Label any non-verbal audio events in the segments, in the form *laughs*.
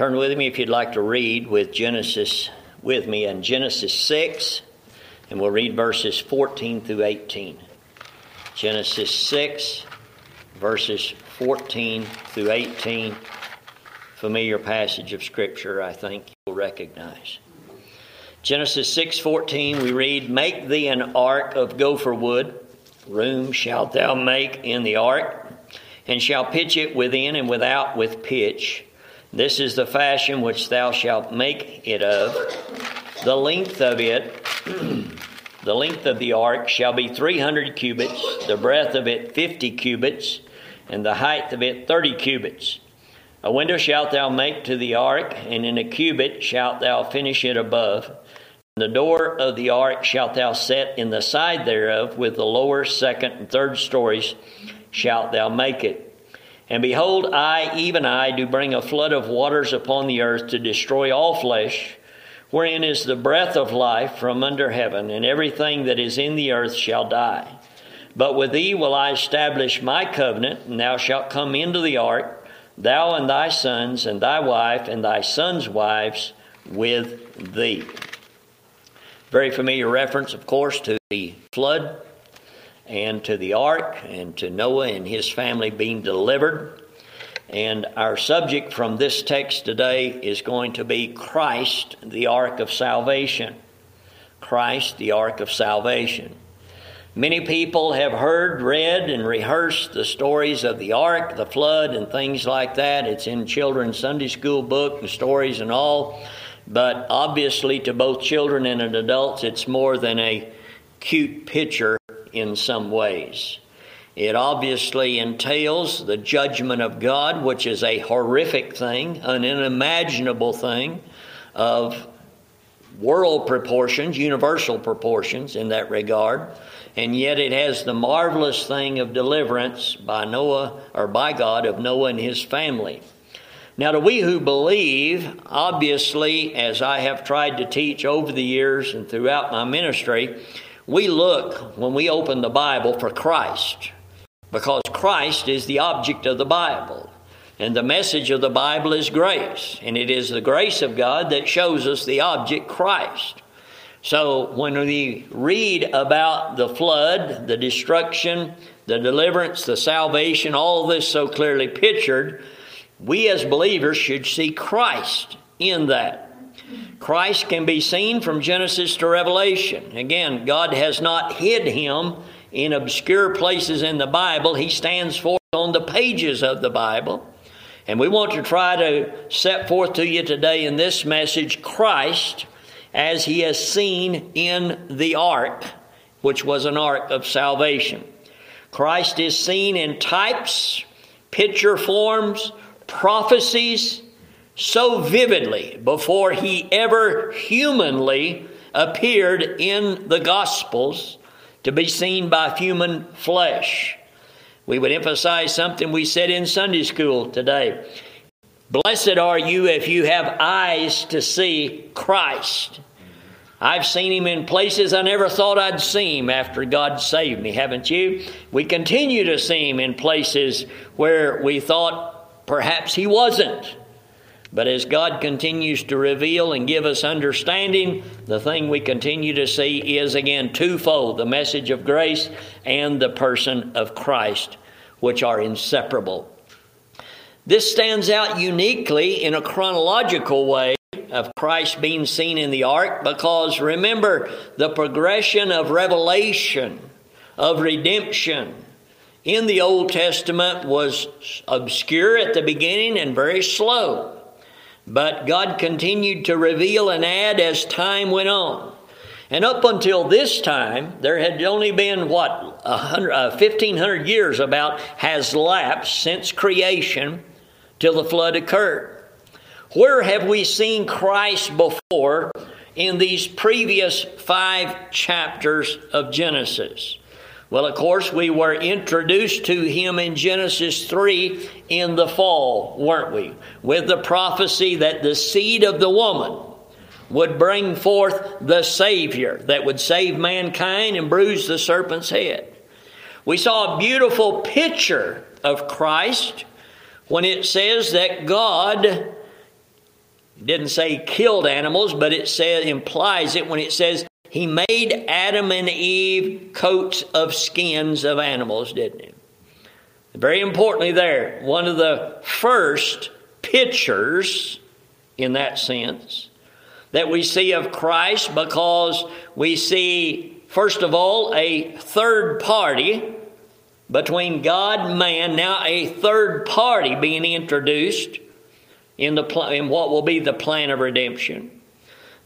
Turn with me if you'd like to read with Genesis with me in Genesis 6 and we'll read verses 14 through 18. Genesis 6 verses 14 through 18 familiar passage of scripture I think you'll recognize. Genesis 6:14 we read make thee an ark of gopher wood room shalt thou make in the ark and shall pitch it within and without with pitch this is the fashion which thou shalt make it of. The length of it, *clears throat* the length of the ark shall be 300 cubits, the breadth of it 50 cubits, and the height of it 30 cubits. A window shalt thou make to the ark, and in a cubit shalt thou finish it above. The door of the ark shalt thou set in the side thereof, with the lower, second, and third stories shalt thou make it. And behold, I, even I, do bring a flood of waters upon the earth to destroy all flesh, wherein is the breath of life from under heaven, and everything that is in the earth shall die. But with thee will I establish my covenant, and thou shalt come into the ark, thou and thy sons, and thy wife, and thy sons' wives with thee. Very familiar reference, of course, to the flood and to the ark and to Noah and his family being delivered. And our subject from this text today is going to be Christ, the ark of salvation. Christ, the ark of salvation. Many people have heard, read, and rehearsed the stories of the ark, the flood, and things like that. It's in children's Sunday school book and stories and all. But obviously, to both children and adults, it's more than a cute picture in some ways. It obviously entails the judgment of God, which is a horrific thing, an unimaginable thing of world proportions, universal proportions in that regard. And yet it has the marvelous thing of deliverance by Noah, or by God, of Noah and his family. Now, to we who believe, obviously, as I have tried to teach over the years and throughout my ministry, we look, when we open the Bible, for Christ because Christ is the object of the Bible. And the message of the Bible is grace. And it is the grace of God that shows us the object, Christ. So when we read about the flood, the destruction, the deliverance, the salvation, all this so clearly pictured, we as believers should see Christ in that. Christ can be seen from Genesis to Revelation. Again, God has not hid him in obscure places in the Bible. He stands forth on the pages of the Bible. And we want to try to set forth to you today in this message Christ as he is seen in the ark, which was an ark of salvation. Christ is seen in types, picture forms, prophecies, so vividly before he ever humanly appeared in the Gospels to be seen by human flesh. We would emphasize something we said in Sunday school today. Blessed are you if you have eyes to see Christ. I've seen him in places I never thought I'd see him after God saved me, haven't you? We continue to see him in places where we thought perhaps he wasn't. But as God continues to reveal and give us understanding, the thing we continue to see is again twofold the message of grace and the person of Christ, which are inseparable. This stands out uniquely in a chronological way of Christ being seen in the ark because remember the progression of revelation, of redemption, in the Old Testament was obscure at the beginning and very slow. But God continued to reveal and add as time went on. And up until this time, there had only been what, uh, 1500 years about has lapsed since creation till the flood occurred. Where have we seen Christ before in these previous five chapters of Genesis? Well, of course, we were introduced to him in Genesis 3 in the fall, weren't we? With the prophecy that the seed of the woman would bring forth the Savior that would save mankind and bruise the serpent's head. We saw a beautiful picture of Christ when it says that God didn't say killed animals, but it says implies it when it says he made Adam and Eve coats of skins of animals, didn't he? Very importantly, there, one of the first pictures in that sense that we see of Christ because we see, first of all, a third party between God and man, now a third party being introduced in, the in what will be the plan of redemption.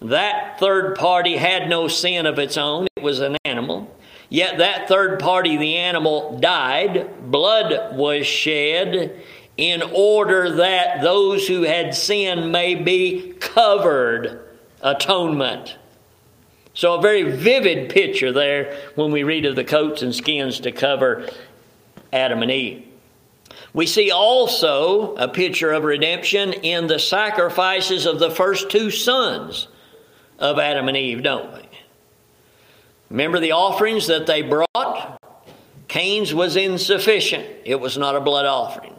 That third party had no sin of its own, it was an animal. Yet that third party, the animal, died, blood was shed in order that those who had sinned may be covered. Atonement. So, a very vivid picture there when we read of the coats and skins to cover Adam and Eve. We see also a picture of redemption in the sacrifices of the first two sons of Adam and Eve, don't we? Remember the offerings that they brought? Cain's was insufficient, it was not a blood offering.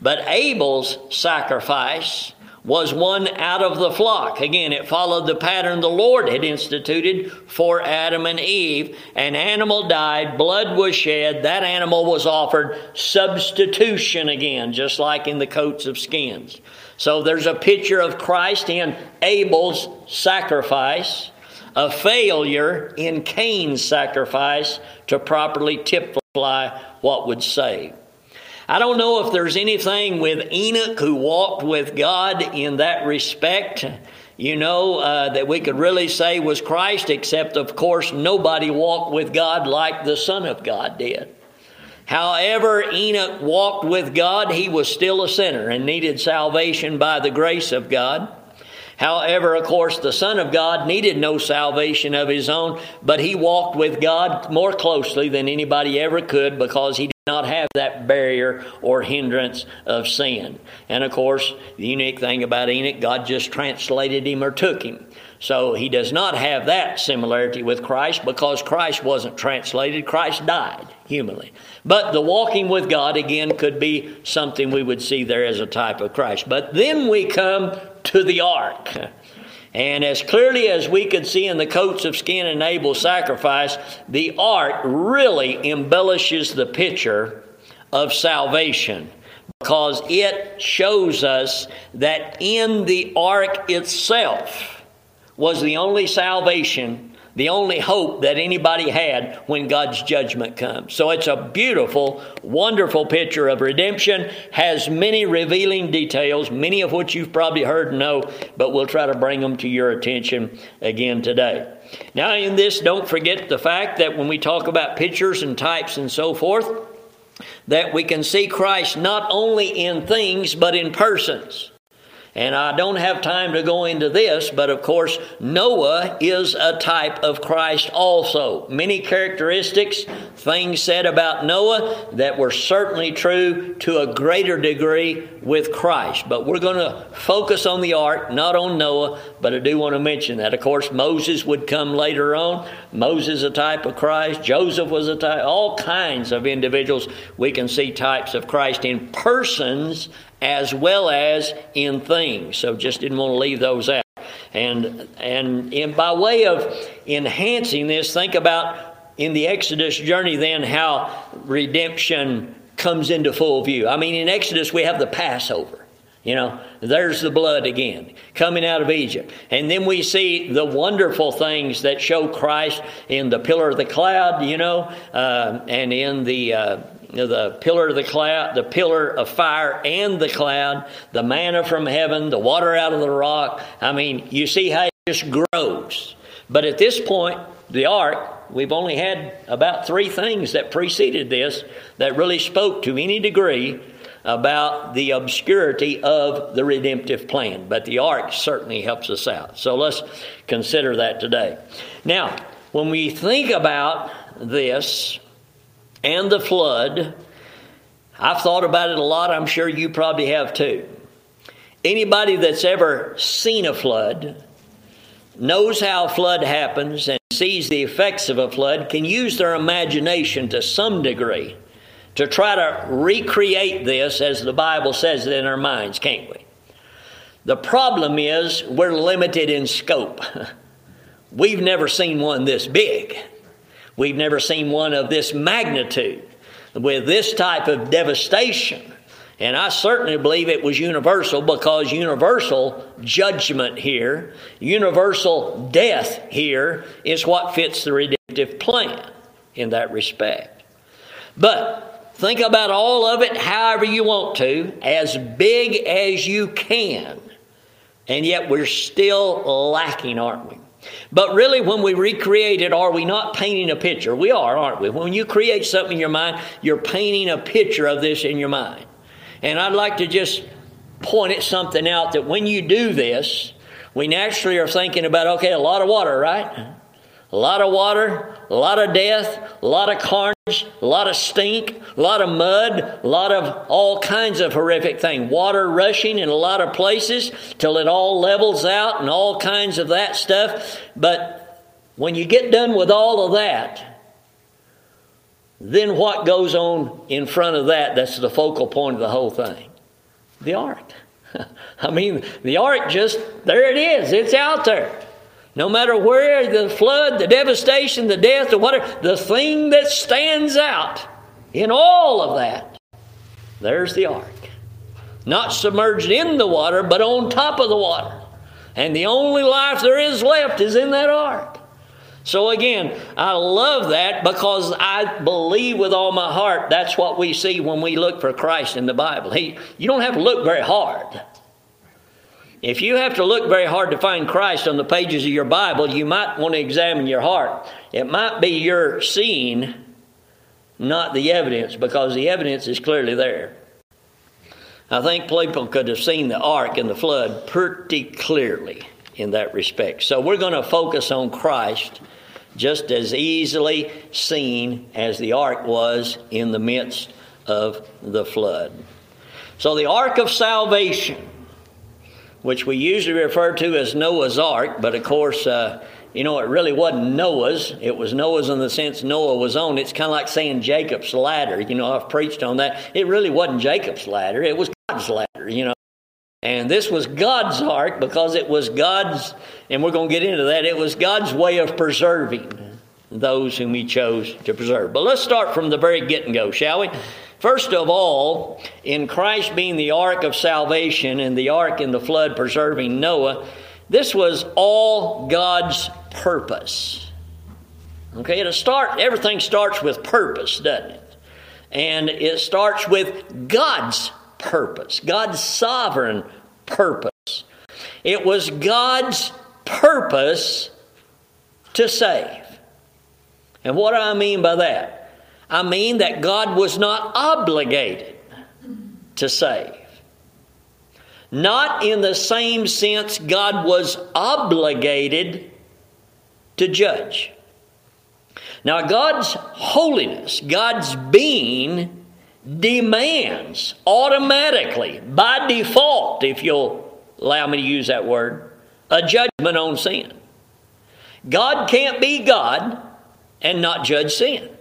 But Abel's sacrifice was one out of the flock. Again, it followed the pattern the Lord had instituted for Adam and Eve. An animal died, blood was shed, that animal was offered substitution again, just like in the coats of skins. So there's a picture of Christ in Abel's sacrifice, a failure in Cain's sacrifice to properly typify what would save. I don't know if there's anything with Enoch who walked with God in that respect, you know, uh, that we could really say was Christ, except, of course, nobody walked with God like the Son of God did. However, Enoch walked with God, he was still a sinner and needed salvation by the grace of God. However, of course, the Son of God needed no salvation of his own, but he walked with God more closely than anybody ever could because he did not have that barrier or hindrance of sin. And of course, the unique thing about Enoch, God just translated him or took him. So he does not have that similarity with Christ because Christ wasn't translated, Christ died humanly. But the walking with God, again, could be something we would see there as a type of Christ. But then we come to the ark. And as clearly as we could see in the coats of skin and Abel's sacrifice, the ark really embellishes the picture of salvation because it shows us that in the ark itself was the only salvation the only hope that anybody had when God's judgment comes. So it's a beautiful, wonderful picture of redemption, has many revealing details, many of which you've probably heard and know, but we'll try to bring them to your attention again today. Now, in this, don't forget the fact that when we talk about pictures and types and so forth, that we can see Christ not only in things but in persons. And I don't have time to go into this, but of course, Noah is a type of Christ also. Many characteristics, things said about Noah that were certainly true to a greater degree with Christ. But we're going to focus on the ark, not on Noah, but I do want to mention that. Of course, Moses would come later on. Moses, a type of Christ. Joseph was a type. All kinds of individuals we can see types of Christ in persons as well as in things. So just didn't want to leave those out. And and in, by way of enhancing this, think about in the Exodus journey then how redemption comes into full view. I mean, in Exodus we have the Passover. You know, there's the blood again coming out of Egypt. And then we see the wonderful things that show Christ in the pillar of the cloud, you know, uh, and in the uh, the pillar of the cloud, the pillar of fire and the cloud, the manna from heaven, the water out of the rock. I mean, you see how it just grows. But at this point, the ark, we've only had about three things that preceded this that really spoke to any degree about the obscurity of the redemptive plan. But the ark certainly helps us out. So let's consider that today. Now, when we think about this, and the flood. I've thought about it a lot. I'm sure you probably have too. Anybody that's ever seen a flood knows how a flood happens and sees the effects of a flood can use their imagination to some degree to try to recreate this as the Bible says it in our minds, can't we? The problem is we're limited in scope. *laughs* We've never seen one this big. We've never seen one of this magnitude with this type of devastation. And I certainly believe it was universal because universal judgment here, universal death here, is what fits the redemptive plan in that respect. But think about all of it however you want to, as big as you can. And yet we're still lacking, aren't we? But really, when we recreate it, are we not painting a picture? We are, aren't we? When you create something in your mind, you're painting a picture of this in your mind. And I'd like to just point at something out that when you do this, we naturally are thinking about, okay, a lot of water, right? A lot of water, a lot of death, a lot of carnage, a lot of stink, a lot of mud, a lot of all kinds of horrific things. Water rushing in a lot of places till it all levels out and all kinds of that stuff. But when you get done with all of that, then what goes on in front of that that's the focal point of the whole thing? The ark. *laughs* I mean, the ark just, there it is, it's out there. No matter where the flood, the devastation, the death, or whatever, the thing that stands out in all of that, there's the ark. Not submerged in the water, but on top of the water. And the only life there is left is in that ark. So again, I love that because I believe with all my heart that's what we see when we look for Christ in the Bible. He, you don't have to look very hard. If you have to look very hard to find Christ on the pages of your Bible, you might want to examine your heart. It might be your seeing, not the evidence, because the evidence is clearly there. I think people could have seen the ark and the flood pretty clearly in that respect. So we're going to focus on Christ just as easily seen as the ark was in the midst of the flood. So the ark of salvation which we usually refer to as Noah's Ark, but of course, uh, you know, it really wasn't Noah's. It was Noah's in the sense Noah was on. It's kind of like saying Jacob's ladder. You know, I've preached on that. It really wasn't Jacob's ladder, it was God's ladder, you know. And this was God's ark because it was God's, and we're going to get into that, it was God's way of preserving those whom He chose to preserve. But let's start from the very get and go, shall we? First of all, in Christ being the ark of salvation and the ark in the flood preserving Noah, this was all God's purpose. Okay, to start, everything starts with purpose, doesn't it? And it starts with God's purpose, God's sovereign purpose. It was God's purpose to save. And what do I mean by that? I mean that God was not obligated to save. Not in the same sense God was obligated to judge. Now, God's holiness, God's being, demands automatically, by default, if you'll allow me to use that word, a judgment on sin. God can't be God and not judge sin.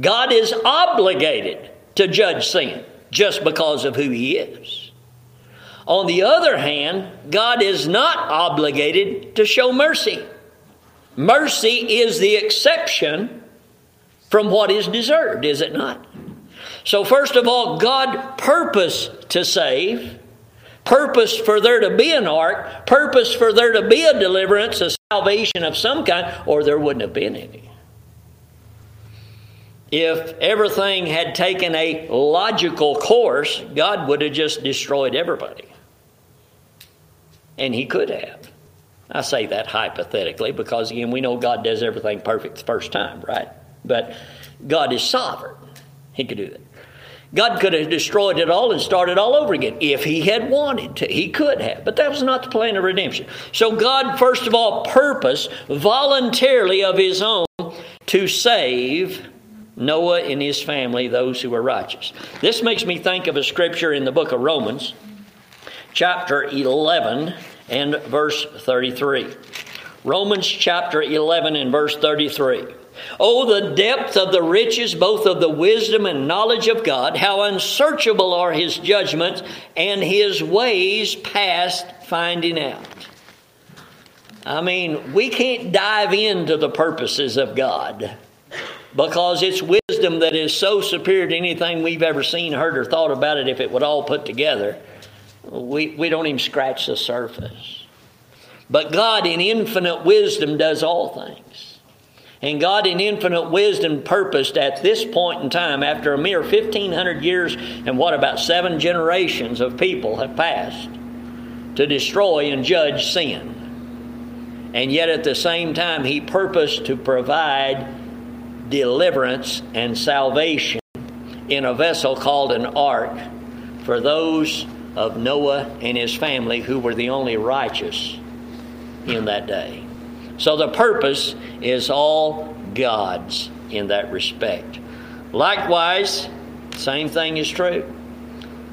God is obligated to judge sin just because of who He is. On the other hand, God is not obligated to show mercy. Mercy is the exception from what is deserved, is it not? So, first of all, God purposed to save, purpose for there to be an ark, purpose for there to be a deliverance, a salvation of some kind, or there wouldn't have been any if everything had taken a logical course, God would have just destroyed everybody. And He could have. I say that hypothetically because, again, we know God does everything perfect the first time, right? But God is sovereign. He could do that. God could have destroyed it all and started all over again if He had wanted to. He could have, but that was not the plan of redemption. So, God, first of all, purposed voluntarily of His own to save Noah and his family, those who were righteous. This makes me think of a scripture in the book of Romans, chapter 11 and verse 33. Romans chapter 11 and verse 33. Oh, the depth of the riches, both of the wisdom and knowledge of God, how unsearchable are his judgments and his ways past finding out. I mean, we can't dive into the purposes of God because it's wisdom that is so superior to anything we've ever seen, heard, or thought about it if it would all put together. We, we don't even scratch the surface. But God, in infinite wisdom, does all things. And God, in infinite wisdom, purposed at this point in time, after a mere 1,500 years and what about seven generations of people have passed, to destroy and judge sin. And yet at the same time, He purposed to provide deliverance and salvation in a vessel called an ark for those of Noah and his family who were the only righteous in that day. So the purpose is all God's in that respect. Likewise, same thing is true.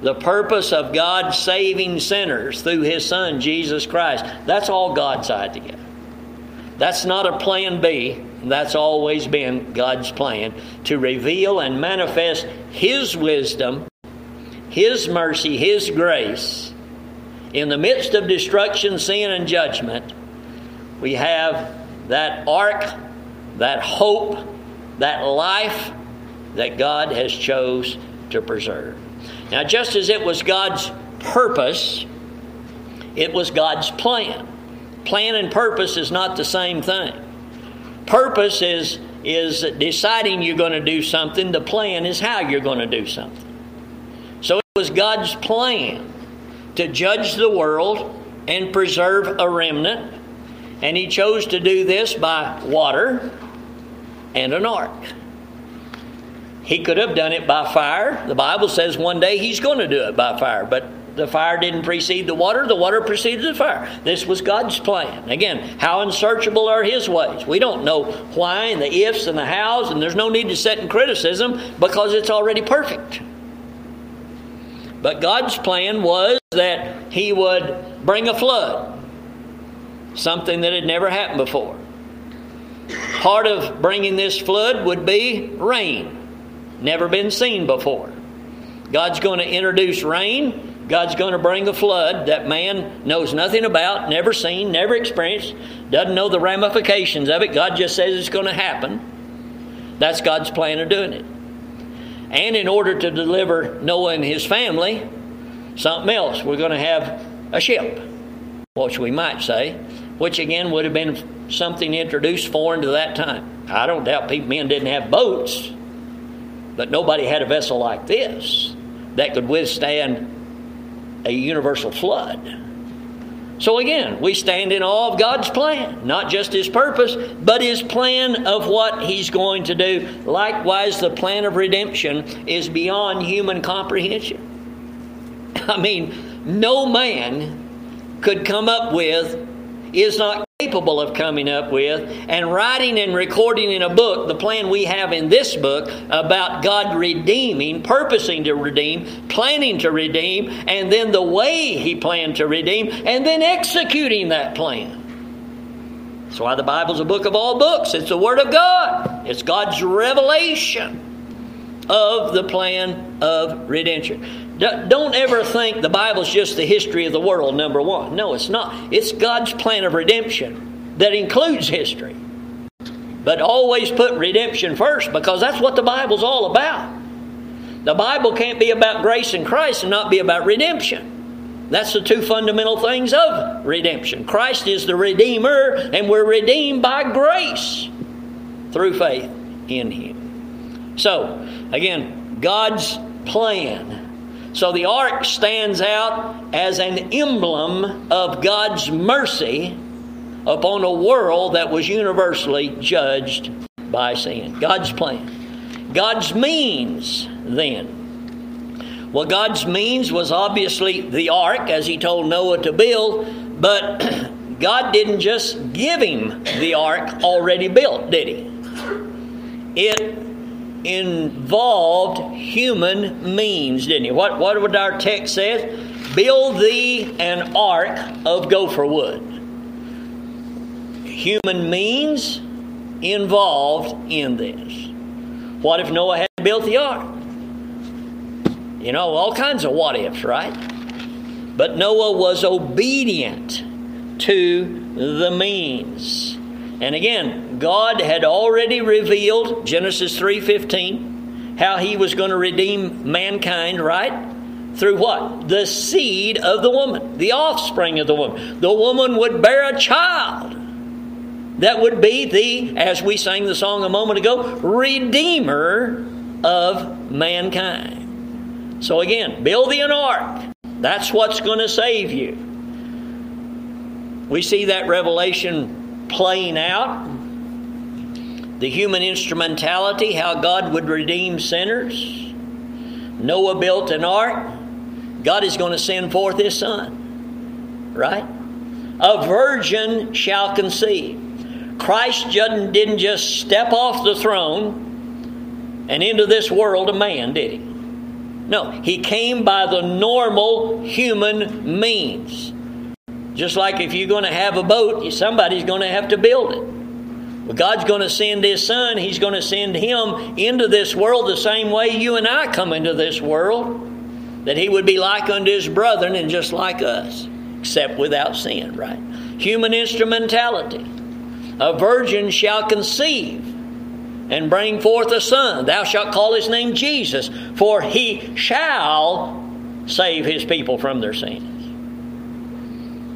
The purpose of God saving sinners through His Son, Jesus Christ, that's all God's idea. That's not a plan B. That's always been God's plan to reveal and manifest His wisdom, His mercy, His grace. In the midst of destruction, sin, and judgment, we have that ark, that hope, that life that God has chose to preserve. Now, just as it was God's purpose, it was God's plan. Plan and purpose is not the same thing. Purpose is is deciding you're going to do something. The plan is how you're going to do something. So it was God's plan to judge the world and preserve a remnant and he chose to do this by water and an ark. He could have done it by fire. The Bible says one day he's going to do it by fire, but the fire didn't precede the water, the water preceded the fire. This was God's plan. Again, how unsearchable are his ways? We don't know why and the ifs and the hows, and there's no need to set in criticism because it's already perfect. But God's plan was that he would bring a flood something that had never happened before. Part of bringing this flood would be rain, never been seen before. God's going to introduce rain. God's going to bring a flood that man knows nothing about, never seen, never experienced, doesn't know the ramifications of it. God just says it's going to happen. That's God's plan of doing it. And in order to deliver Noah and his family, something else, we're going to have a ship, which we might say which again would have been something introduced foreign to that time. I don't doubt people, men didn't have boats, but nobody had a vessel like this that could withstand a universal flood. So again, we stand in awe of God's plan, not just His purpose, but His plan of what He's going to do. Likewise, the plan of redemption is beyond human comprehension. *laughs* I mean, no man could come up with is not capable of coming up with and writing and recording in a book the plan we have in this book about God redeeming, purposing to redeem, planning to redeem, and then the way He planned to redeem, and then executing that plan. That's why the Bible's a book of all books. It's the Word of God, it's God's revelation of the plan of redemption. Don't ever think the Bible's just the history of the world, number one. No, it's not. It's God's plan of redemption that includes history. But always put redemption first because that's what the Bible's all about. The Bible can't be about grace in Christ and not be about redemption. That's the two fundamental things of redemption. Christ is the Redeemer, and we're redeemed by grace through faith in Him. So, again, God's plan so the ark stands out as an emblem of God's mercy upon a world that was universally judged by sin. God's plan. God's means, then. Well, God's means was obviously the ark, as He told Noah to build, but *clears throat* God didn't just give him the ark already built, did He? It involved human means, didn't he? What, what would our text say? Build thee an ark of gopher wood. Human means, involved in this. What if Noah had built the ark? You know, all kinds of what ifs, right? But Noah was obedient to the means. And again, God had already revealed Genesis 3:15 how he was going to redeem mankind, right? Through what? The seed of the woman, the offspring of the woman. The woman would bear a child that would be the, as we sang the song a moment ago, redeemer of mankind. So again, building an ark. That's what's going to save you. We see that revelation playing out. The human instrumentality, how God would redeem sinners. Noah built an ark. God is going to send forth His Son. Right? A virgin shall conceive. Christ didn't just step off the throne and into this world a man, did he? No, he came by the normal human means. Just like if you're going to have a boat, somebody's going to have to build it. God's going to send His Son. He's going to send Him into this world the same way you and I come into this world. That He would be like unto His brethren and just like us, except without sin, right? Human instrumentality. A virgin shall conceive and bring forth a son. Thou shalt call his name Jesus, for he shall save his people from their sins.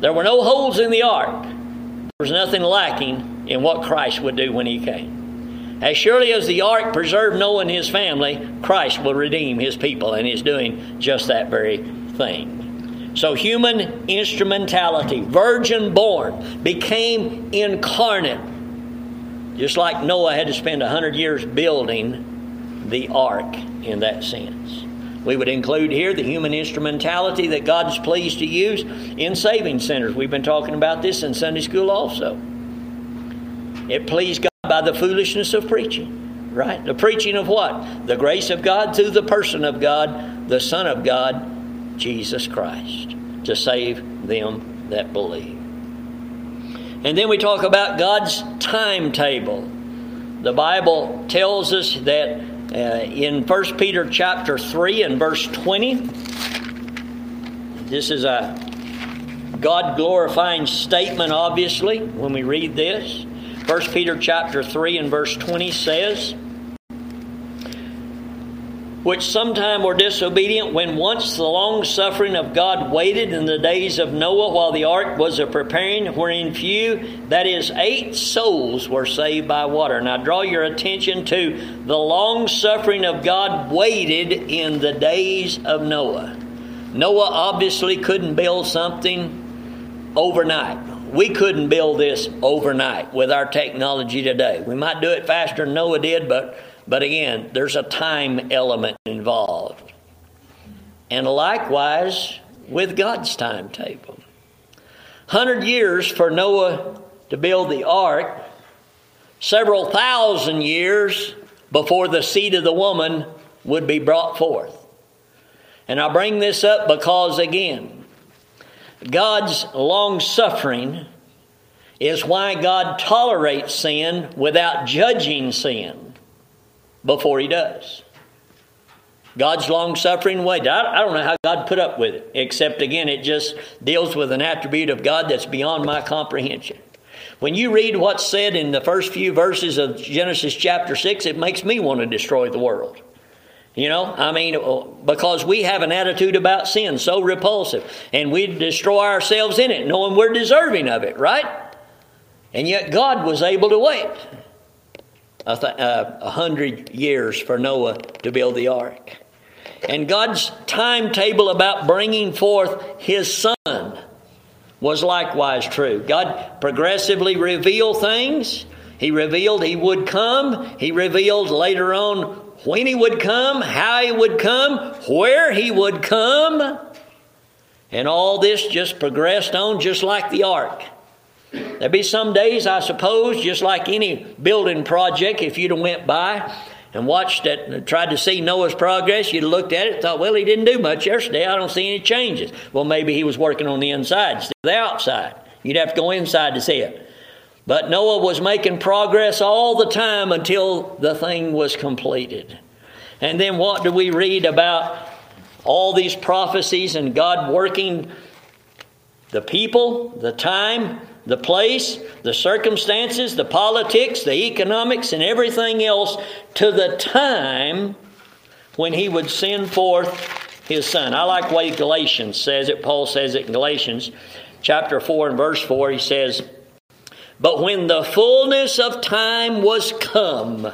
There were no holes in the ark. There was nothing lacking in what Christ would do when he came. As surely as the ark preserved Noah and his family, Christ will redeem his people and is doing just that very thing. So, human instrumentality, virgin born, became incarnate. Just like Noah had to spend 100 years building the ark in that sense. We would include here the human instrumentality that God is pleased to use in saving sinners. We've been talking about this in Sunday school also. It pleased God by the foolishness of preaching, right? The preaching of what? The grace of God through the person of God, the Son of God, Jesus Christ, to save them that believe. And then we talk about God's timetable. The Bible tells us that uh, in 1 Peter chapter 3 and verse 20. This is a God glorifying statement, obviously, when we read this. 1 Peter chapter 3 and verse 20 says, which sometime were disobedient when once the long suffering of God waited in the days of Noah while the ark was a preparing, wherein few, that is, eight souls were saved by water. Now draw your attention to the long suffering of God waited in the days of Noah. Noah obviously couldn't build something overnight. We couldn't build this overnight with our technology today. We might do it faster than Noah did, but but again, there's a time element involved. And likewise with God's timetable. 100 years for Noah to build the ark, several thousand years before the seed of the woman would be brought forth. And I bring this up because, again, God's long suffering is why God tolerates sin without judging sin before he does. God's long suffering way. I don't know how God put up with it, except again, it just deals with an attribute of God that's beyond my comprehension. When you read what's said in the first few verses of Genesis chapter 6, it makes me want to destroy the world. You know, I mean, uh, because we have an attitude about sin so repulsive, and we destroy ourselves in it, knowing we're deserving of it, right? And yet God was able to wait a, th- uh, hundred years for Noah to build the ark. And God's timetable about bringing forth his son was likewise true. God progressively revealed things. He revealed he would come. He revealed later on when he would come, how he would come, where he would come. And all this just progressed on just like the ark. There'd be some days, I suppose, just like any building project, if you'd have went by and watched it and tried to see Noah's progress, you'd have looked at it and thought, well, he didn't do much yesterday. I don't see any changes. Well, maybe he was working on the inside instead of the outside. You'd have to go inside to see it. But Noah was making progress all the time until the thing was completed. And then what do we read about all these prophecies and God working the people, the time, the place, the circumstances, the politics, the economics, and everything else to the time when He would send forth His Son. I like the way Galatians says it. Paul says it in Galatians chapter 4 and verse 4. He says, But when the fullness of time was come,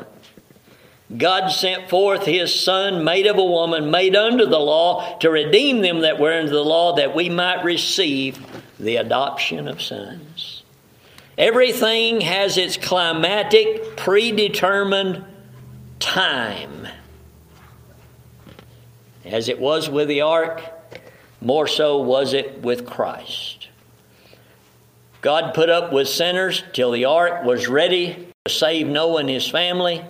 God sent forth his Son, made of a woman, made under the law, to redeem them that were under the law, that we might receive the adoption of sons. Everything has its climatic, predetermined time. As it was with the ark, more so was it with Christ. God put up with sinners till the ark was ready to save Noah and his family.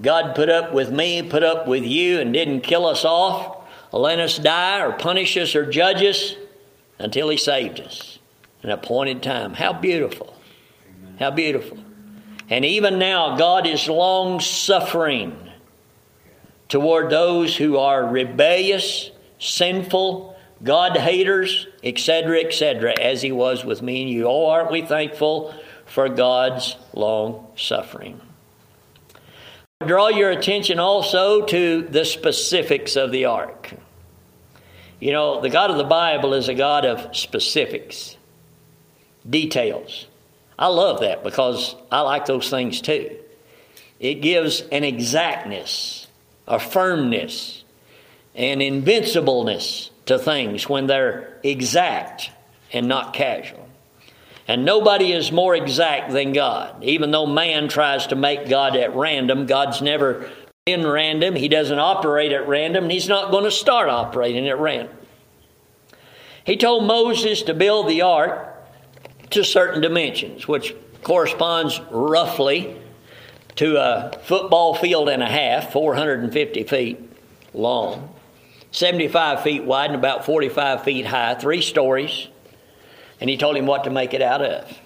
God put up with me, put up with you, and didn't kill us off, or let us die, or punish us, or judge us until He saved us. An appointed time. How beautiful. How beautiful. And even now, God is long suffering toward those who are rebellious, sinful, God haters, etc., etc., as He was with me and you. Oh, aren't we thankful for God's long suffering? Draw your attention also to the specifics of the ark. You know, the God of the Bible is a God of specifics, details. I love that because I like those things too. It gives an exactness, a firmness, an invincibleness to things when they're exact and not casual. And nobody is more exact than God. Even though man tries to make God at random, God's never been random. He doesn't operate at random, and He's not going to start operating at random. He told Moses to build the ark to certain dimensions, which corresponds roughly to a football field and a half, 450 feet long, 75 feet wide, and about 45 feet high, three stories and he told him what to make it out of.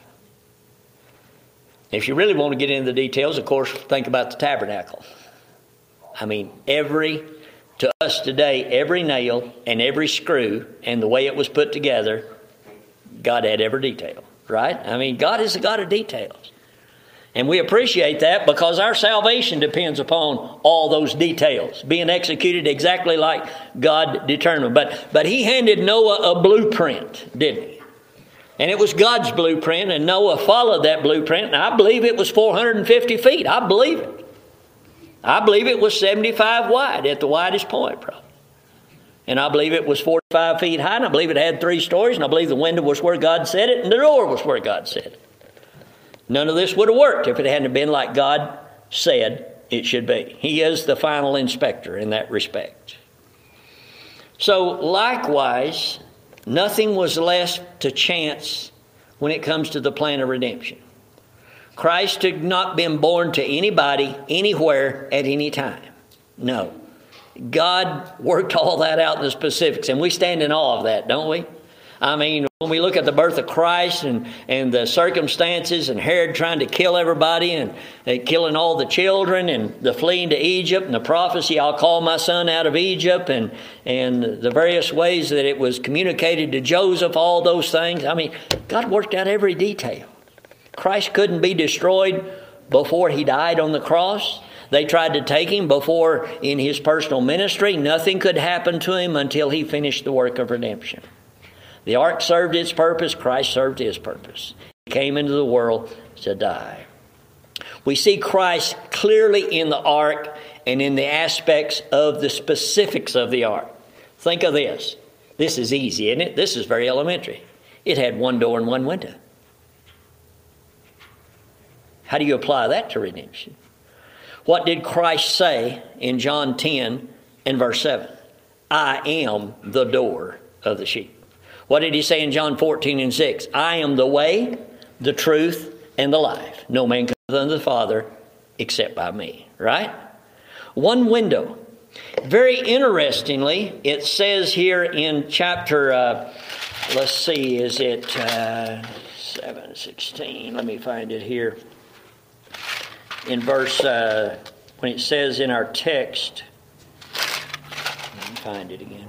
If you really want to get into the details, of course, think about the tabernacle. I mean, every, to us today, every nail and every screw and the way it was put together, God had every detail, right? I mean, God is a God of details. And we appreciate that because our salvation depends upon all those details being executed exactly like God determined. But, but He handed Noah a blueprint, didn't He? And it was God's blueprint, and Noah followed that blueprint, and I believe it was 450 feet. I believe it. I believe it was 75 wide at the widest point, probably. And I believe it was 45 feet high, and I believe it had three stories, and I believe the window was where God said it, and the door was where God said it. None of this would have worked if it hadn't been like God said it should be. He is the final inspector in that respect. So, likewise, Nothing was left to chance when it comes to the plan of redemption. Christ had not been born to anybody, anywhere, at any time. No. God worked all that out in the specifics, and we stand in awe of that, don't we? I mean, when we look at the birth of Christ and, and the circumstances and Herod trying to kill everybody and killing all the children and the fleeing to Egypt and the prophecy, I'll call my son out of Egypt and, and the various ways that it was communicated to Joseph, all those things. I mean, God worked out every detail. Christ couldn't be destroyed before he died on the cross. They tried to take him before in his personal ministry. Nothing could happen to him until he finished the work of redemption. The ark served its purpose, Christ served his purpose. He came into the world to die. We see Christ clearly in the ark and in the aspects of the specifics of the ark. Think of this. This is easy, isn't it? This is very elementary. It had one door and one window. How do you apply that to redemption? What did Christ say in John 10 and verse 7? I am the door of the sheep. What did he say in John 14 and 6? I am the way, the truth, and the life. No man comes unto the Father except by me. Right? One window. Very interestingly, it says here in chapter uh, let's see, is it uh, 716? Let me find it here. In verse, uh, when it says in our text, let me find it again.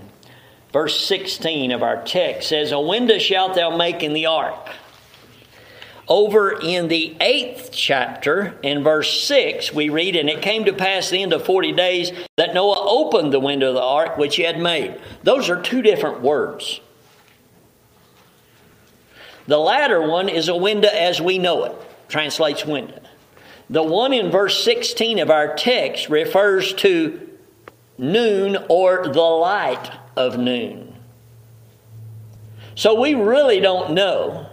Verse 16 of our text says, A window shalt thou make in the ark. Over in the eighth chapter, in verse 6, we read, And it came to pass the end of 40 days that Noah opened the window of the ark which he had made. Those are two different words. The latter one is a window as we know it, translates window. The one in verse 16 of our text refers to noon or the light of noon. So we really don't know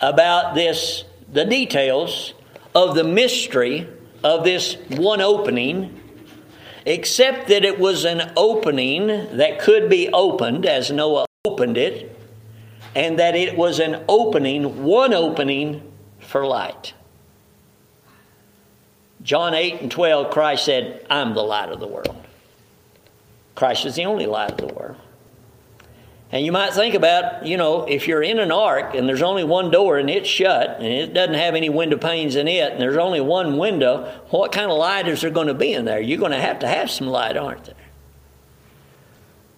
about this, the details of the mystery of this one opening, except that it was an opening that could be opened as Noah opened it, and that it was an opening, one opening for light. John 8 and 12, Christ said, I'm the light of the world. Christ is the only light of the world. And you might think about, you know, if you're in an ark and there's only one door and it's shut and it doesn't have any window panes in it and there's only one window, what kind of light is there going to be in there? You're going to have to have some light, aren't there?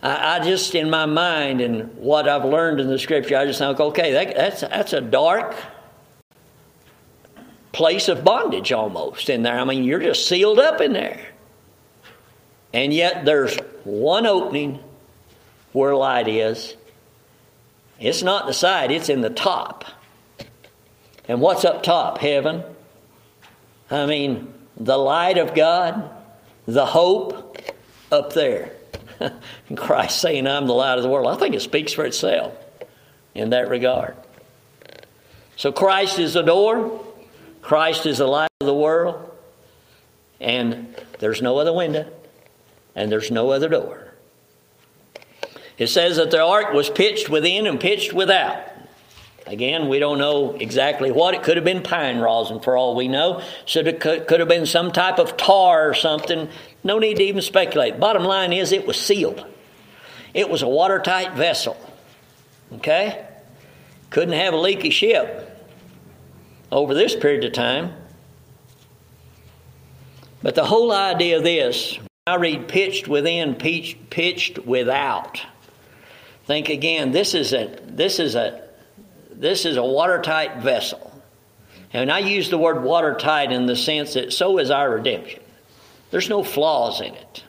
I, I just, in my mind and what I've learned in the scripture, I just think, okay, that, that's, that's a dark place of bondage almost in there. I mean, you're just sealed up in there. And yet there's one opening where light is. It's not the side, it's in the top. And what's up top? Heaven. I mean, the light of God, the hope up there. *laughs* Christ saying, I'm the light of the world. I think it speaks for itself in that regard. So Christ is the door, Christ is the light of the world, and there's no other window, and there's no other door. It says that the ark was pitched within and pitched without. Again, we don't know exactly what. It could have been pine rosin for all we know. So it could have been some type of tar or something. No need to even speculate. Bottom line is it was sealed. It was a watertight vessel. Okay? Couldn't have a leaky ship over this period of time. But the whole idea of this, I read pitched within, pitched, pitched without. Think again, this is a this is a this is a watertight vessel. And I use the word watertight in the sense that so is our redemption. There's no flaws in it.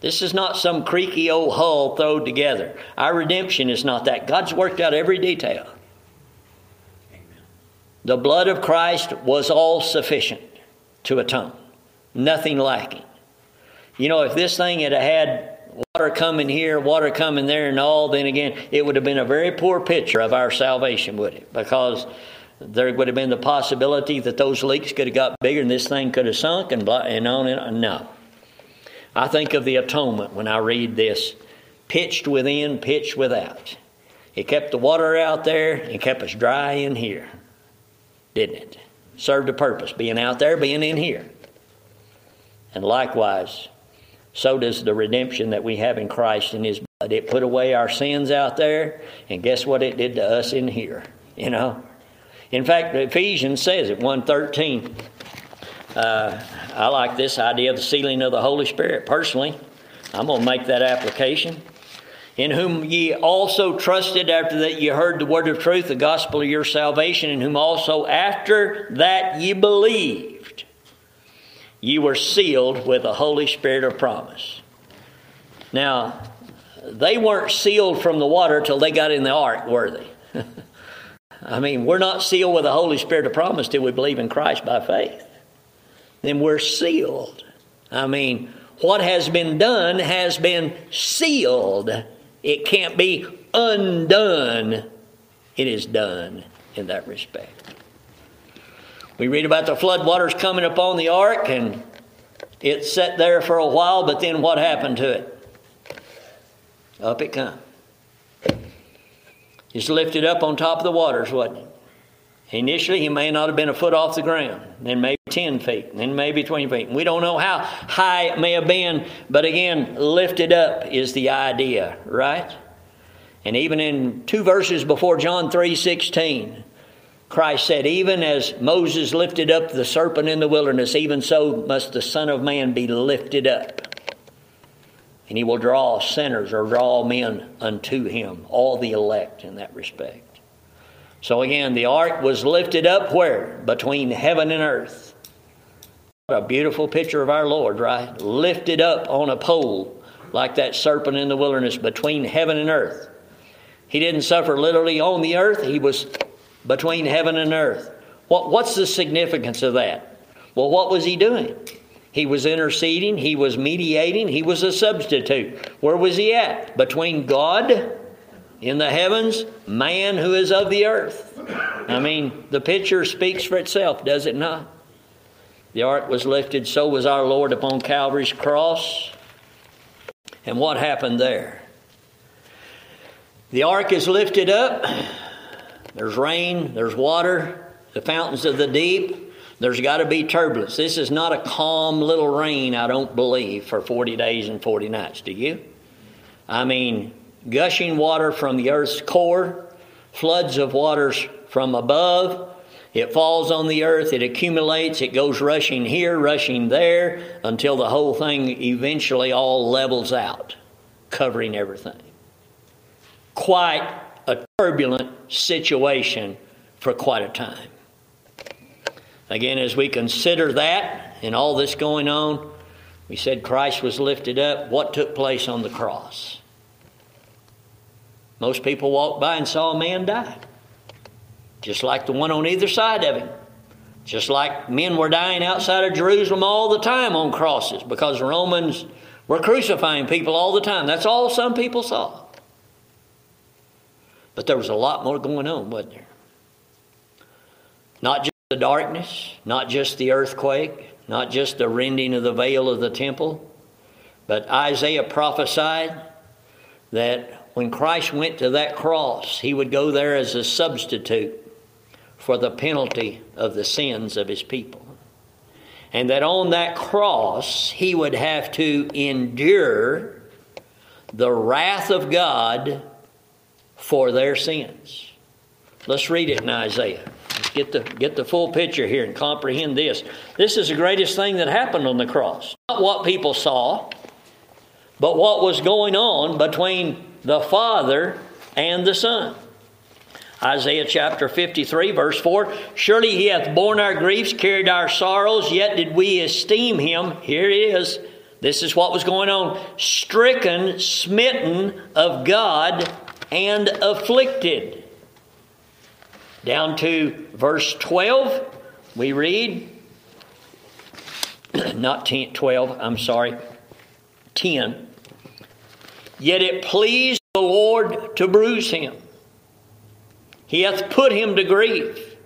This is not some creaky old hull thrown together. Our redemption is not that. God's worked out every detail. The blood of Christ was all sufficient to atone, nothing lacking. You know, if this thing had had water coming here, water coming there, and all, then again, it would have been a very poor picture of our salvation, would it? Because there would have been the possibility that those leaks could have got bigger and this thing could have sunk and, blah, and on and on. No. I think of the atonement when I read this pitched within, pitched without. It kept the water out there and kept us dry in here, didn't it? Served a purpose, being out there, being in here. And likewise, so does the redemption that we have in Christ in His blood. It put away our sins out there, and guess what it did to us in here? You know? In fact, Ephesians says it, 113. Uh, I like this idea of the sealing of the Holy Spirit. Personally, I'm going to make that application. In whom ye also trusted after that ye heard the word of truth, the gospel of your salvation, in whom also after that ye believed ye were sealed with the Holy Spirit of promise. Now, they weren't sealed from the water till they got in the ark, were they? *laughs* I mean, we're not sealed with the Holy Spirit of promise till we believe in Christ by faith. Then we're sealed. I mean, what has been done has been sealed. It can't be undone. It is done in that respect. We read about the flood waters coming upon the ark, and it sat there for a while, but then what happened to it? Up it come. It's lifted up on top of the waters, wasn't it? Initially, he may not have been a foot off the ground, then maybe 10 feet, then maybe 20 feet. We don't know how high it may have been, but again, lifted up is the idea, right? And even in two verses before John 3:16, Christ said, Even as Moses lifted up the serpent in the wilderness, even so must the Son of Man be lifted up. And he will draw sinners or draw men unto him, all the elect in that respect. So again, the ark was lifted up where? Between heaven and earth. What a beautiful picture of our Lord, right? Lifted up on a pole like that serpent in the wilderness between heaven and earth. He didn't suffer literally on the earth, he was between heaven and earth. What, what's the significance of that? Well, what was he doing? He was interceding, he was mediating, he was a substitute. Where was he at? Between God in the heavens, man who is of the earth. I mean, the picture speaks for itself, does it not? The ark was lifted, so was our Lord upon Calvary's cross. And what happened there? The ark is lifted up. There's rain, there's water, the fountains of the deep. There's got to be turbulence. This is not a calm little rain, I don't believe, for 40 days and 40 nights. Do you? I mean, gushing water from the earth's core, floods of waters from above. It falls on the earth, it accumulates, it goes rushing here, rushing there, until the whole thing eventually all levels out, covering everything. Quite a turbulent situation for quite a time. Again, as we consider that and all this going on, we said Christ was lifted up. What took place on the cross? Most people walked by and saw a man die, just like the one on either side of him. Just like men were dying outside of Jerusalem all the time on crosses because Romans were crucifying people all the time. That's all some people saw. But there was a lot more going on, wasn't there? Not just the darkness, not just the earthquake, not just the rending of the veil of the temple, but Isaiah prophesied that when Christ went to that cross, he would go there as a substitute for the penalty of the sins of his people. And that on that cross, he would have to endure the wrath of God for their sins. Let's read it in Isaiah. Let's get the, get the full picture here and comprehend this. This is the greatest thing that happened on the cross. Not what people saw, but what was going on between the Father and the Son. Isaiah chapter 53, verse 4 Surely he hath borne our griefs, carried our sorrows, yet did we esteem him. Here it is. This is what was going on. Stricken, smitten of God, and afflicted. Down to verse 12, we read, *clears throat* not 10, 12, I'm sorry, 10. Yet it pleased the Lord to bruise him. He hath put him to grief.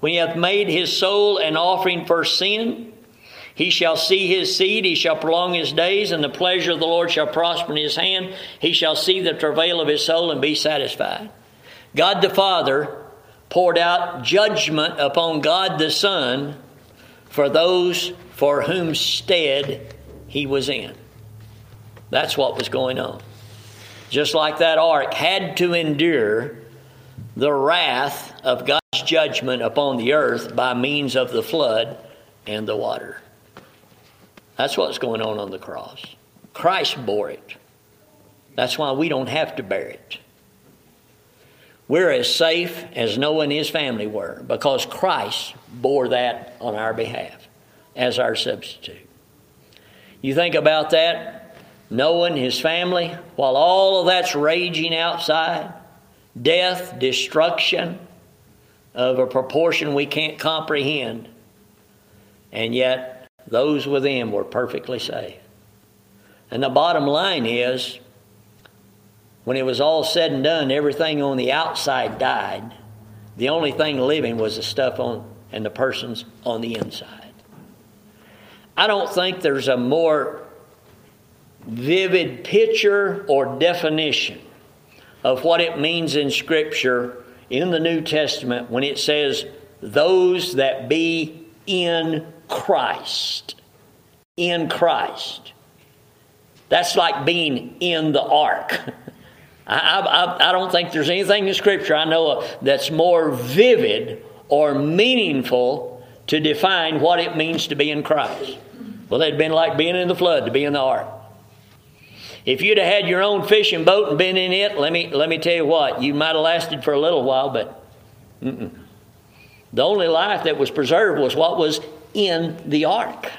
When he hath made his soul an offering for sin, he shall see his seed, he shall prolong his days, and the pleasure of the Lord shall prosper in his hand. He shall see the travail of his soul and be satisfied. God the Father poured out judgment upon God the Son for those for whom stead he was in. That's what was going on. Just like that ark had to endure the wrath of God's judgment upon the earth by means of the flood and the water. That's what's going on on the cross. Christ bore it. That's why we don't have to bear it. We're as safe as Noah and his family were because Christ bore that on our behalf as our substitute. You think about that, Noah and his family, while all of that's raging outside, death, destruction of a proportion we can't comprehend, and yet those within were perfectly safe. And the bottom line is when it was all said and done, everything on the outside died. The only thing living was the stuff on and the persons on the inside. I don't think there's a more vivid picture or definition of what it means in Scripture in the New Testament when it says, those that be in Christ. In Christ. That's like being in the ark. *laughs* I, I, I don't think there's anything in Scripture I know of that's more vivid or meaningful to define what it means to be in Christ. Well, it'd been like being in the flood, to be in the ark. If you'd have had your own fishing boat and been in it, let me, let me tell you what, you might have lasted for a little while, but mm-mm. the only life that was preserved was what was in the ark.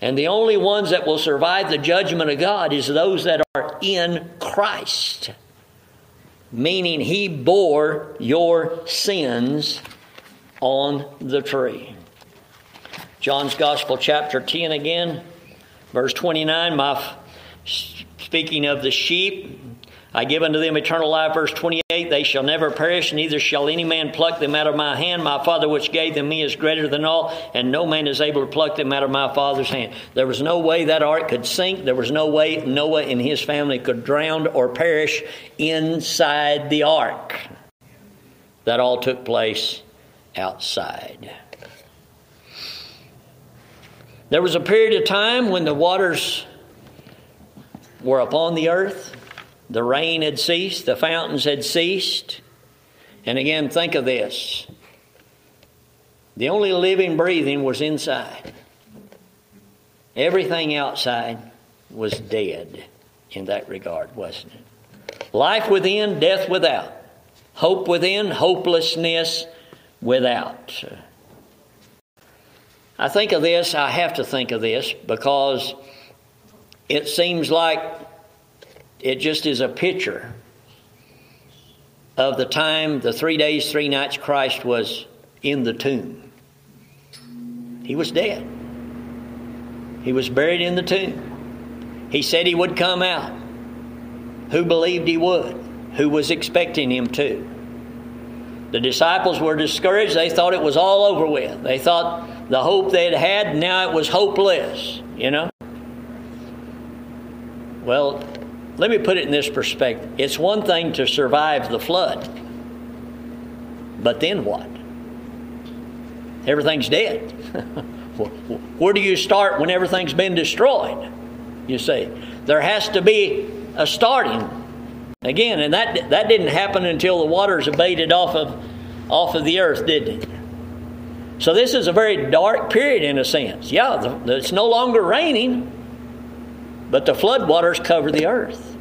And the only ones that will survive the judgment of God is those that are in Christ. Meaning he bore your sins on the tree. John's Gospel, chapter 10 again, verse 29. My, speaking of the sheep, I give unto them eternal life, verse 28. They shall never perish, neither shall any man pluck them out of my hand. My Father which gave them me is greater than all, and no man is able to pluck them out of my Father's hand. There was no way that ark could sink. There was no way Noah and his family could drown or perish inside the ark. That all took place outside. There was a period of time when the waters were upon the earth the rain had ceased, the fountains had ceased. And again, think of this the only living breathing was inside, everything outside was dead in that regard, wasn't it? Life within, death without. Hope within, hopelessness without. I think of this, I have to think of this because it seems like it just is a picture of the time, the three days, three nights Christ was in the tomb. He was dead. He was buried in the tomb. He said he would come out. Who believed he would? Who was expecting him to? The disciples were discouraged. They thought it was all over with. They thought the hope they had had, now it was hopeless, you know? Well, let me put it in this perspective it's one thing to survive the flood, but then what? Everything's dead. *laughs* Where do you start when everything's been destroyed? You see, there has to be a starting again, and that that didn't happen until the waters abated off of off of the earth, did it? So this is a very dark period in a sense. Yeah, the, it's no longer raining, but the floodwaters cover the earth.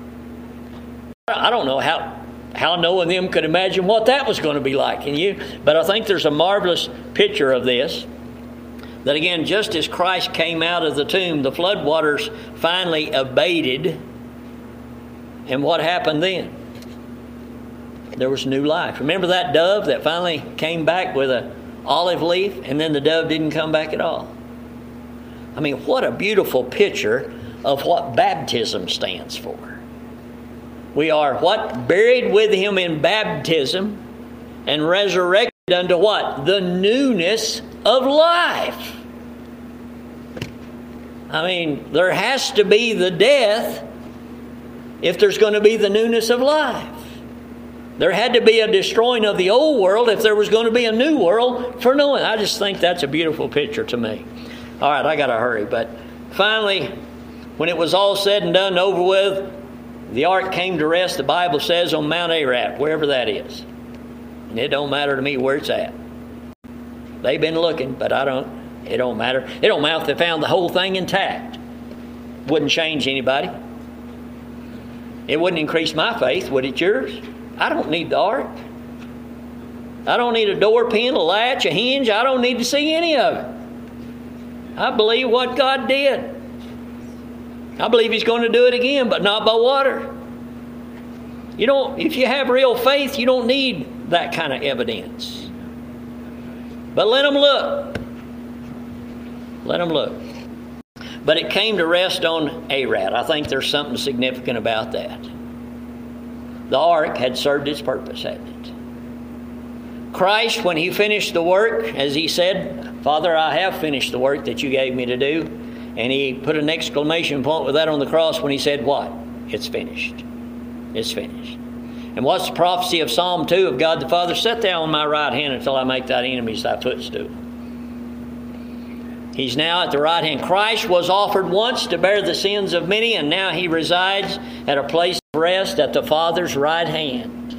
I don't know how how Noah and them could imagine what that was going to be like. Can you? But I think there's a marvelous picture of this. That again, just as Christ came out of the tomb, the floodwaters finally abated. And what happened then? There was new life. Remember that dove that finally came back with an olive leaf, and then the dove didn't come back at all? I mean, what a beautiful picture of what baptism stands for. We are what? Buried with him in baptism and resurrected unto what? The newness of life. I mean, there has to be the death if there's going to be the newness of life. There had to be a destroying of the old world if there was going to be a new world for Noah. I just think that's a beautiful picture to me. All right, I got to hurry. But finally, when it was all said and done, over with, the ark came to rest, the Bible says, on Mount Ararat, wherever that is. And it don't matter to me where it's at. They've been looking, but I don't. It don't matter. It don't matter if they found the whole thing intact. Wouldn't change anybody. It wouldn't increase my faith, would it yours? I don't need the ark. I don't need a door pin, a latch, a hinge. I don't need to see any of it. I believe what God did. I believe he's going to do it again, but not by water. You don't, if you have real faith, you don't need that kind of evidence. But let them look. Let them look. But it came to rest on Ararat. I think there's something significant about that. The ark had served its purpose, hadn't it? Christ, when he finished the work, as he said, Father, I have finished the work that you gave me to do. And he put an exclamation point with that on the cross when he said, What? It's finished. It's finished. And what's the prophecy of Psalm 2 of God the Father? Set thou on my right hand until I make thy enemies thy footstool. He's now at the right hand. Christ was offered once to bear the sins of many, and now he resides at a place of rest at the Father's right hand.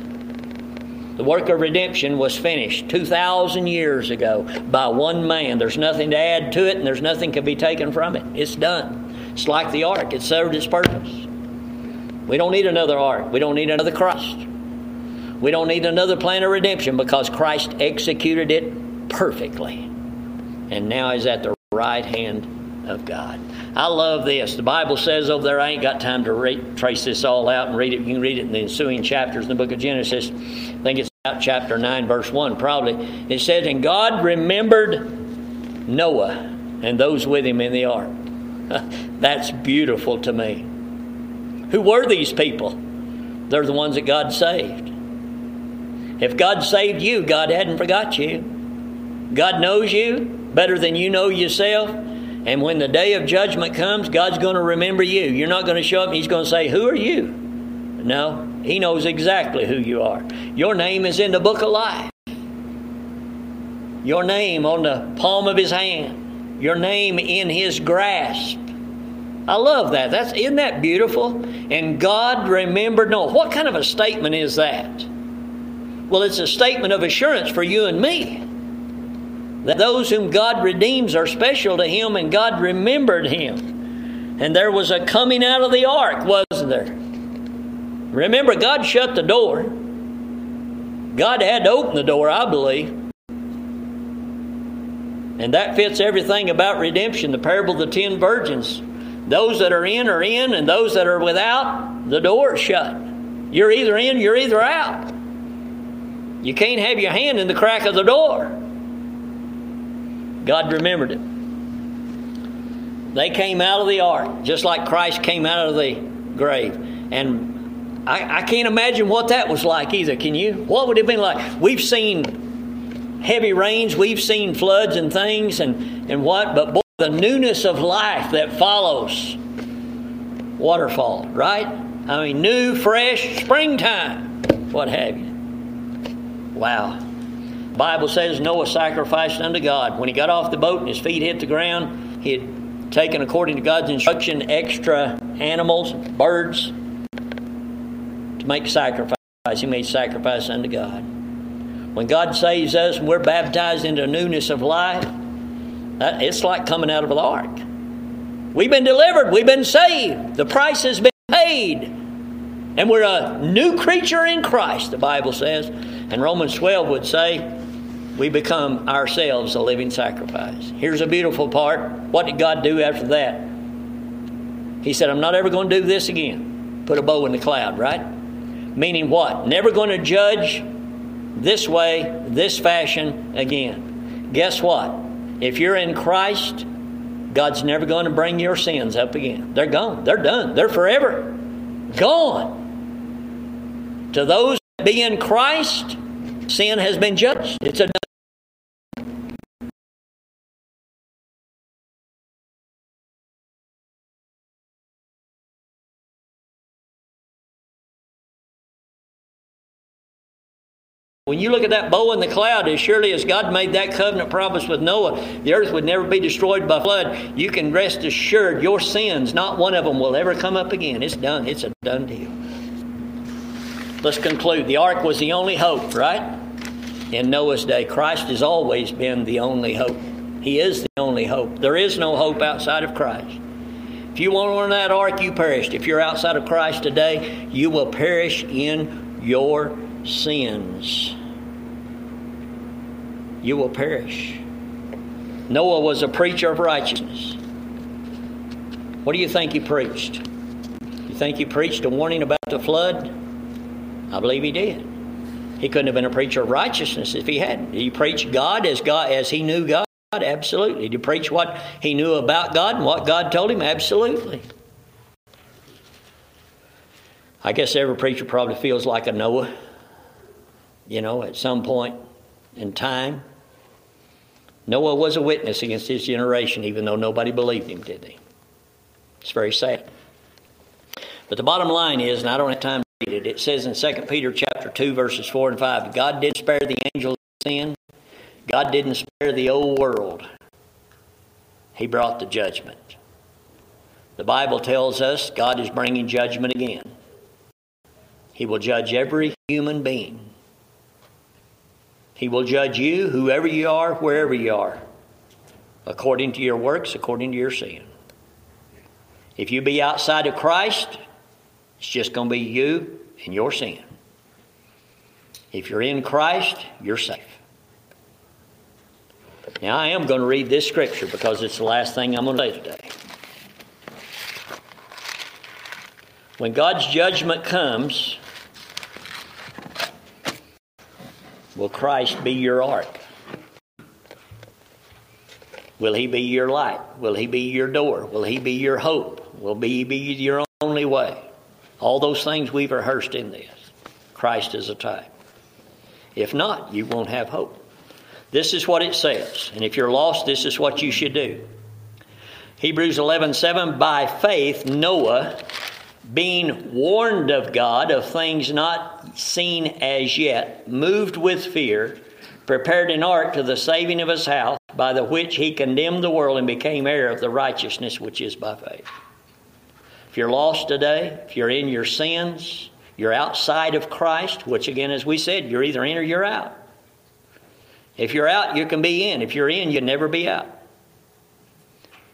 The work of redemption was finished 2,000 years ago by one man. There's nothing to add to it, and there's nothing can be taken from it. It's done. It's like the ark, it served its purpose. We don't need another ark, we don't need another Christ. We don't need another plan of redemption because Christ executed it perfectly. And now he's at the right hand of God. I love this. The Bible says over there, I ain't got time to read, trace this all out and read it. You can read it in the ensuing chapters in the book of Genesis. I think it's chapter 9, verse 1, probably. It says, And God remembered Noah and those with him in the ark. *laughs* That's beautiful to me. Who were these people? They're the ones that God saved. If God saved you, God hadn't forgot you. God knows you better than you know yourself. And when the day of judgment comes, God's going to remember you. You're not going to show up He's going to say, Who are you? No, he knows exactly who you are. Your name is in the book of life. Your name on the palm of his hand. Your name in his grasp. I love that. That's isn't that beautiful? And God remembered Noah. What kind of a statement is that? Well, it's a statement of assurance for you and me. That those whom God redeems are special to him and God remembered him. And there was a coming out of the ark, wasn't there? Remember, God shut the door. God had to open the door, I believe. And that fits everything about redemption the parable of the ten virgins. Those that are in are in, and those that are without, the door is shut. You're either in, you're either out. You can't have your hand in the crack of the door. God remembered it. They came out of the ark, just like Christ came out of the grave. And I, I can't imagine what that was like either. Can you? What would it have been like? We've seen heavy rains, we've seen floods and things, and, and what? But boy, the newness of life that follows waterfall, right? I mean, new, fresh, springtime, what have you. Wow. Bible says Noah sacrificed unto God. When he got off the boat and his feet hit the ground, he had taken, according to God's instruction, extra animals, birds, make sacrifice. He made sacrifice unto God. When God saves us and we're baptized into newness of life, it's like coming out of the ark. We've been delivered, we've been saved, the price has been paid, and we're a new creature in Christ, the Bible says. And Romans 12 would say, we become ourselves a living sacrifice. Here's a beautiful part. What did God do after that? He said, I'm not ever going to do this again. Put a bow in the cloud, right? Meaning what? Never going to judge this way, this fashion again. Guess what? If you're in Christ, God's never going to bring your sins up again. They're gone. They're done. They're forever gone. To those that be in Christ, sin has been judged. It's a When you look at that bow in the cloud, as surely as God made that covenant promise with Noah, the earth would never be destroyed by flood. You can rest assured your sins, not one of them will ever come up again. It's done. It's a done deal. Let's conclude. The ark was the only hope, right? In Noah's day, Christ has always been the only hope. He is the only hope. There is no hope outside of Christ. If you want on that ark, you perished. If you're outside of Christ today, you will perish in your sins you will perish. Noah was a preacher of righteousness. What do you think he preached? You think he preached a warning about the flood? I believe he did. He couldn't have been a preacher of righteousness if he hadn't. Did he preach God as God as he knew God? Absolutely. Did he preach what he knew about God and what God told him? Absolutely. I guess every preacher probably feels like a Noah, you know, at some point in time. Noah was a witness against his generation, even though nobody believed him, did they? It's very sad. But the bottom line is, and I don't have time to read it, it says in 2 Peter chapter 2, verses 4 and 5, God did spare the angels of sin. God didn't spare the old world. He brought the judgment. The Bible tells us God is bringing judgment again. He will judge every human being. He will judge you, whoever you are, wherever you are, according to your works, according to your sin. If you be outside of Christ, it's just going to be you and your sin. If you're in Christ, you're safe. Now, I am going to read this scripture because it's the last thing I'm going to say today. When God's judgment comes, will Christ be your ark? Will he be your light? Will he be your door? Will he be your hope? Will he be your only way? All those things we've rehearsed in this. Christ is a type. If not, you won't have hope. This is what it says. And if you're lost, this is what you should do. Hebrews 11:7 By faith Noah being warned of God of things not seen as yet, moved with fear, prepared an ark to the saving of his house, by the which he condemned the world and became heir of the righteousness which is by faith. If you're lost today, if you're in your sins, you're outside of Christ, which again, as we said, you're either in or you're out. If you're out, you can be in. If you're in, you never be out.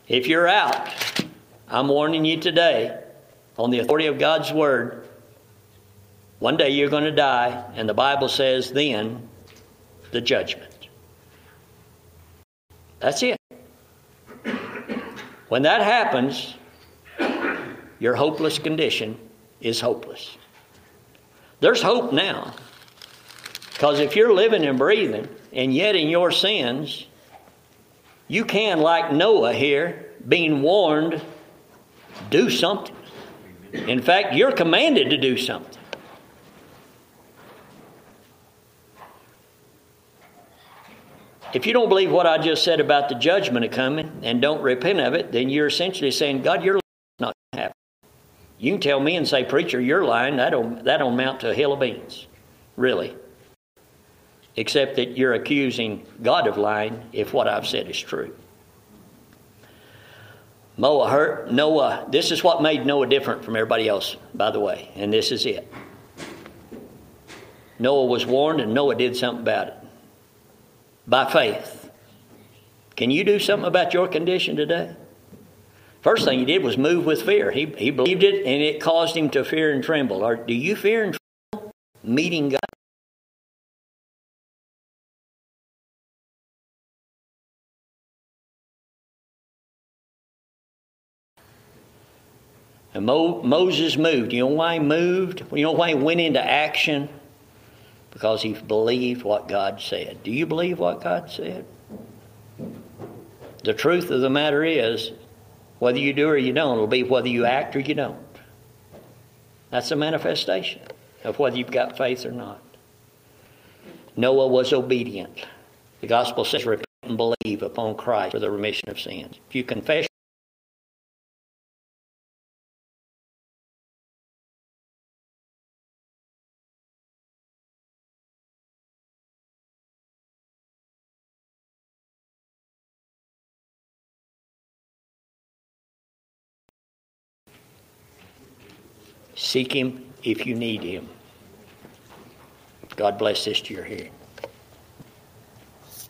If you're out, I'm warning you today, on the authority of God's Word, one day you're going to die, and the Bible says then the judgment. That's it. When that happens, your hopeless condition is hopeless. There's hope now. Because if you're living and breathing, and yet in your sins, you can, like Noah here, being warned, do something. In fact, you're commanded to do something. If you don't believe what I just said about the judgment of coming and don't repent of it, then you're essentially saying, God, you're not happy. You can tell me and say, Preacher, you're lying. That don't, that don't amount to a hill of beans. Really. Except that you're accusing God of lying if what I've said is true. Noah hurt Noah. This is what made Noah different from everybody else, by the way, and this is it. Noah was warned, and Noah did something about it by faith. Can you do something about your condition today? First thing he did was move with fear. He, he believed it, and it caused him to fear and tremble. Or do you fear and tremble meeting God? And Mo, Moses moved. You know why he moved? You know why he went into action? Because he believed what God said. Do you believe what God said? The truth of the matter is, whether you do or you don't, it'll be whether you act or you don't. That's a manifestation of whether you've got faith or not. Noah was obedient. The gospel says, repent and believe upon Christ for the remission of sins. If you confess Seek Him if you need Him. God bless this to your hearing.